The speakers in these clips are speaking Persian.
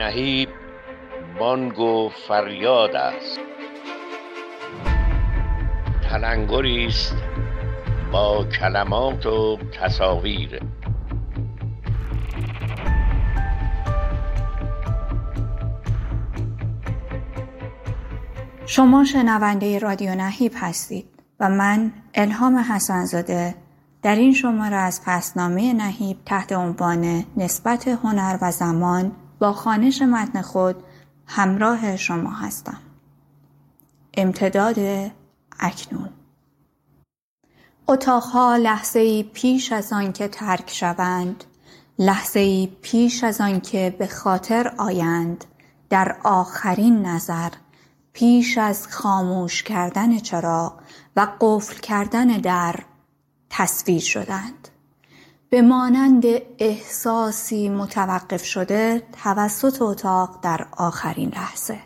نهیب بانگ و فریاد است. تلنگری است با کلمات و تصاویر. شما شنونده رادیو نهیب هستید و من الهام حسنزاده در این شماره از پسنامه نهیب تحت عنوان نسبت هنر و زمان با خانش متن خود همراه شما هستم. امتداد اکنون اتاقها لحظه ای پیش از آنکه ترک شوند لحظه ای پیش از آنکه به خاطر آیند در آخرین نظر پیش از خاموش کردن چراغ و قفل کردن در تصویر شدند به مانند احساسی متوقف شده توسط اتاق در آخرین لحظه.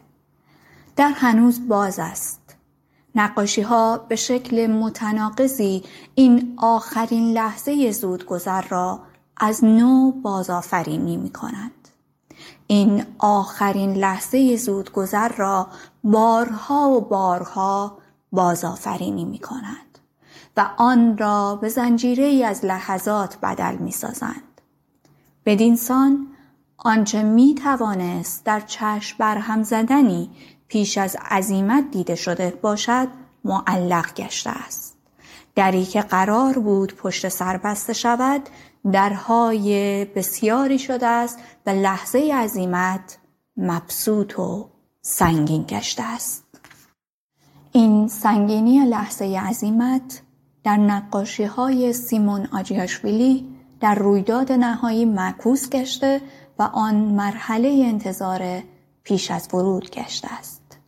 در هنوز باز است. نقاشی ها به شکل متناقضی این آخرین لحظه زودگذر را از نو بازآفرینی می کنند. این آخرین لحظه زودگذر را بارها و بارها بازآفرینی می کنند و آن را به زنجیره ای از لحظات بدل می سازند. بدینسان آنچه می توانست در چشم برهم زدنی پیش از عزیمت دیده شده باشد معلق گشته است دری که قرار بود پشت سر بسته شود درهای بسیاری شده است و لحظه عزیمت مبسوط و سنگین گشته است این سنگینی لحظه عزیمت در نقاشی های سیمون آجیاشویلی در رویداد نهایی معکوس گشته و آن مرحله انتظار پیش از ورود گشته است.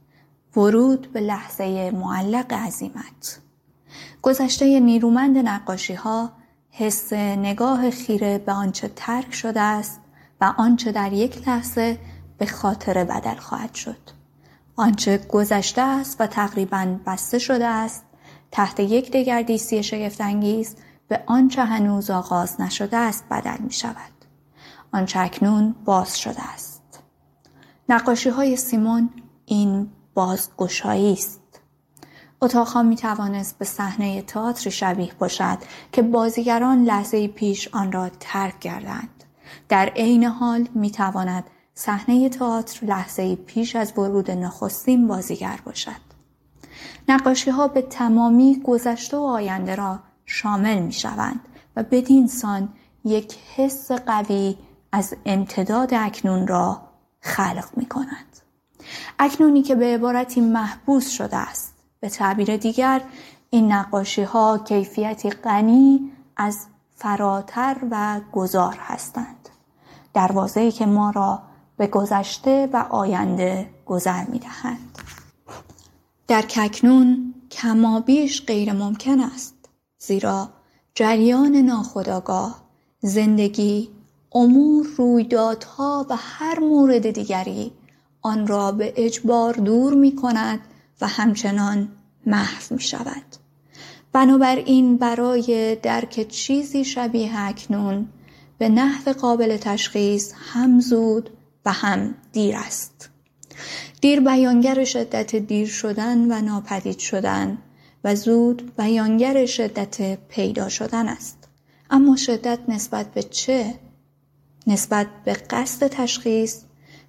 ورود به لحظه معلق عزیمت گذشته نیرومند نقاشی ها حس نگاه خیره به آنچه ترک شده است و آنچه در یک لحظه به خاطر بدل خواهد شد آنچه گذشته است و تقریبا بسته شده است تحت یک دگردیسی شگفتانگیز به آنچه هنوز آغاز نشده است بدل می شود آنچه اکنون باز شده است. نقاشی های سیمون این بازگشایی است. اتاقها می توانست به صحنه تئاتر شبیه باشد که بازیگران لحظه پیش آن را ترک کردند. در عین حال می تواند صحنه تئاتر لحظه پیش از ورود نخستین بازیگر باشد. نقاشی ها به تمامی گذشته و آینده را شامل می شوند و بدین سان یک حس قوی از امتداد اکنون را خلق می کنند. اکنونی که به عبارتی محبوس شده است به تعبیر دیگر این نقاشی ها کیفیتی غنی از فراتر و گذار هستند دروازه‌ای که ما را به گذشته و آینده گذر می دهند. در ککنون کمابیش غیر ممکن است زیرا جریان ناخداگاه زندگی امور رویدادها و هر مورد دیگری آن را به اجبار دور می کند و همچنان محو می شود. بنابراین برای درک چیزی شبیه اکنون به نحو قابل تشخیص هم زود و هم دیر است. دیر بیانگر شدت دیر شدن و ناپدید شدن و زود بیانگر شدت پیدا شدن است. اما شدت نسبت به چه؟ نسبت به قصد تشخیص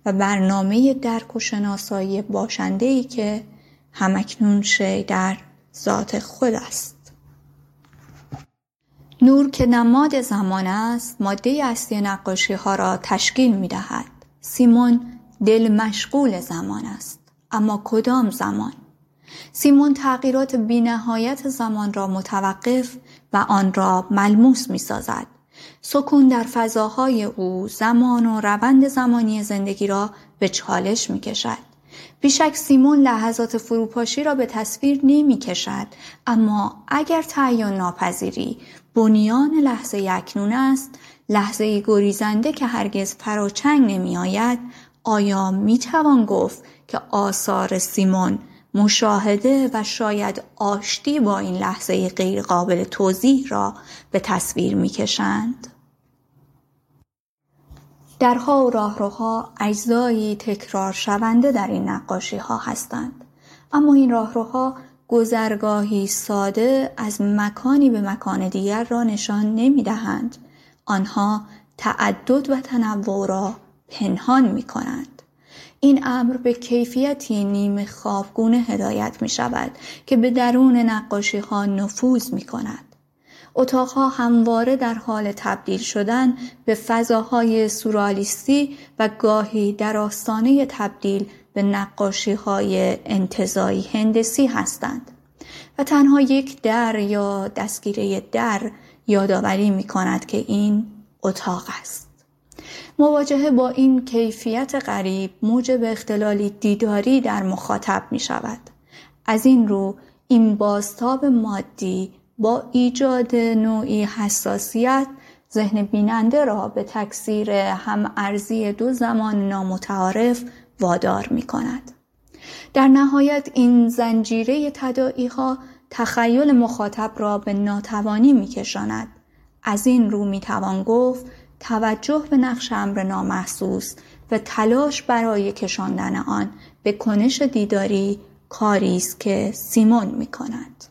و برنامه درک و شناسایی باشنده ای که همکنون شی در ذات خود است. نور که نماد زمان است ماده اصلی نقاشی ها را تشکیل می دهد. سیمون دل مشغول زمان است. اما کدام زمان؟ سیمون تغییرات بینهایت زمان را متوقف و آن را ملموس می سازد. سکون در فضاهای او زمان و روند زمانی زندگی را به چالش می کشد. بیشک سیمون لحظات فروپاشی را به تصویر نمی کشد اما اگر تعیین ناپذیری بنیان لحظه اکنون است لحظه گریزنده که هرگز فراچنگ نمی آید آیا می توان گفت که آثار سیمون مشاهده و شاید آشتی با این لحظه غیرقابل توضیح را به تصویر می‌کشند درها و راهروها اجزایی تکرار شونده در این نقاشی ها هستند اما این راهروها گذرگاهی ساده از مکانی به مکان دیگر را نشان نمی دهند. آنها تعدد و تنوع را پنهان می کنند. این امر به کیفیتی نیمه خوابگونه هدایت می شود که به درون نقاشی ها نفوذ می کند. اتاقها همواره در حال تبدیل شدن به فضاهای سورالیستی و گاهی در آستانه تبدیل به نقاشی های انتظایی هندسی هستند و تنها یک در یا دستگیره در یادآوری می کند که این اتاق است. مواجهه با این کیفیت غریب موجب اختلالی دیداری در مخاطب می شود. از این رو این بازتاب مادی با ایجاد نوعی حساسیت ذهن بیننده را به تکثیر هم ارزی دو زمان نامتعارف وادار می کند. در نهایت این زنجیره تدائی ها تخیل مخاطب را به ناتوانی می کشاند. از این رو می توان گفت توجه به نقش امر نامحسوس و تلاش برای کشاندن آن به کنش دیداری کاری است که سیمون می کند.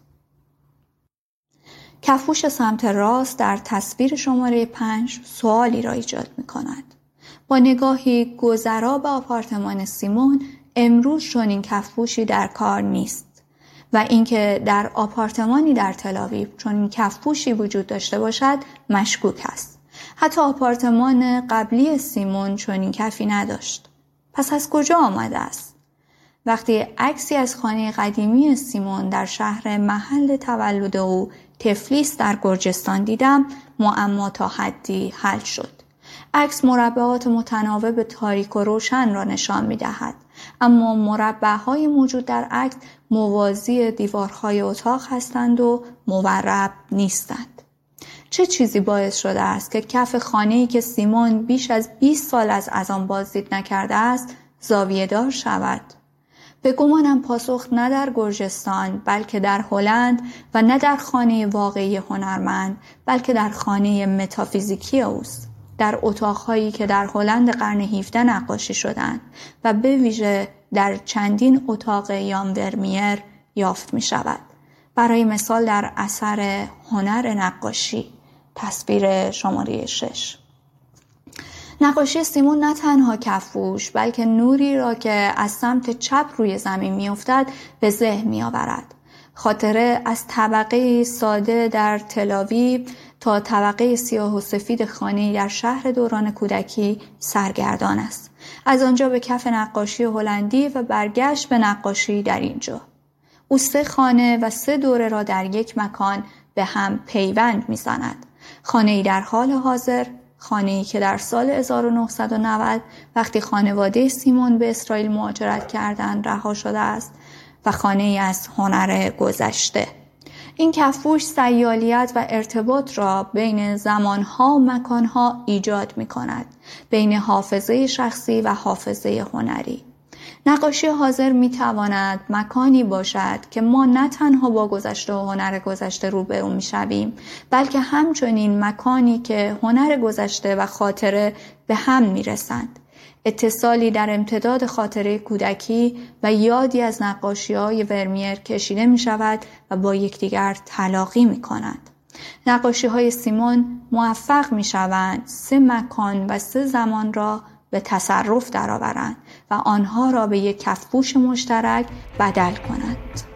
کفوش سمت راست در تصویر شماره پنج سوالی را ایجاد می کند. با نگاهی گذرا به آپارتمان سیمون امروز چنین کفپوشی در کار نیست و اینکه در آپارتمانی در تلاویب چون کفپوشی وجود داشته باشد مشکوک است حتی آپارتمان قبلی سیمون چنین کفی نداشت پس از کجا آمده است وقتی عکسی از خانه قدیمی سیمون در شهر محل تولد او تفلیس در گرجستان دیدم معما تا حدی حل شد عکس مربعات متناوب تاریک و روشن را نشان می دهد. اما مربعهای موجود در عکس موازی دیوارهای اتاق هستند و مورب نیستند. چه چیزی باعث شده است که کف خانه‌ای که سیمون بیش از 20 سال از از آن بازدید نکرده است زاویه دار شود؟ به گمانم پاسخ نه در گرجستان بلکه در هلند و نه در خانه واقعی هنرمند بلکه در خانه متافیزیکی اوست. در اتاقهایی که در هلند قرن 17 نقاشی شدند و به ویژه در چندین اتاق یان ورمیر یافت می شود. برای مثال در اثر هنر نقاشی تصویر شماره 6 نقاشی سیمون نه تنها کفوش بلکه نوری را که از سمت چپ روی زمین میافتد به ذهن میآورد خاطره از طبقه ساده در تلاویب تا طبقه سیاه و سفید خانه در شهر دوران کودکی سرگردان است. از آنجا به کف نقاشی هلندی و برگشت به نقاشی در اینجا. او سه خانه و سه دوره را در یک مکان به هم پیوند می‌زند. خانه در حال حاضر، خانه ای که در سال 1990 وقتی خانواده سیمون به اسرائیل مهاجرت کردند رها شده است و خانه ای از هنر گذشته. این کفوش سیالیت و ارتباط را بین زمانها و مکانها ایجاد می کند. بین حافظه شخصی و حافظه هنری. نقاشی حاضر می تواند مکانی باشد که ما نه تنها با گذشته و هنر گذشته روبرو می شویم بلکه همچنین مکانی که هنر گذشته و خاطره به هم می رسند. اتصالی در امتداد خاطره کودکی و یادی از نقاشی های ورمیر کشیده می شود و با یکدیگر تلاقی می کند. نقاشی های سیمون موفق می شوند سه مکان و سه زمان را به تصرف درآورند و آنها را به یک کفپوش مشترک بدل کنند.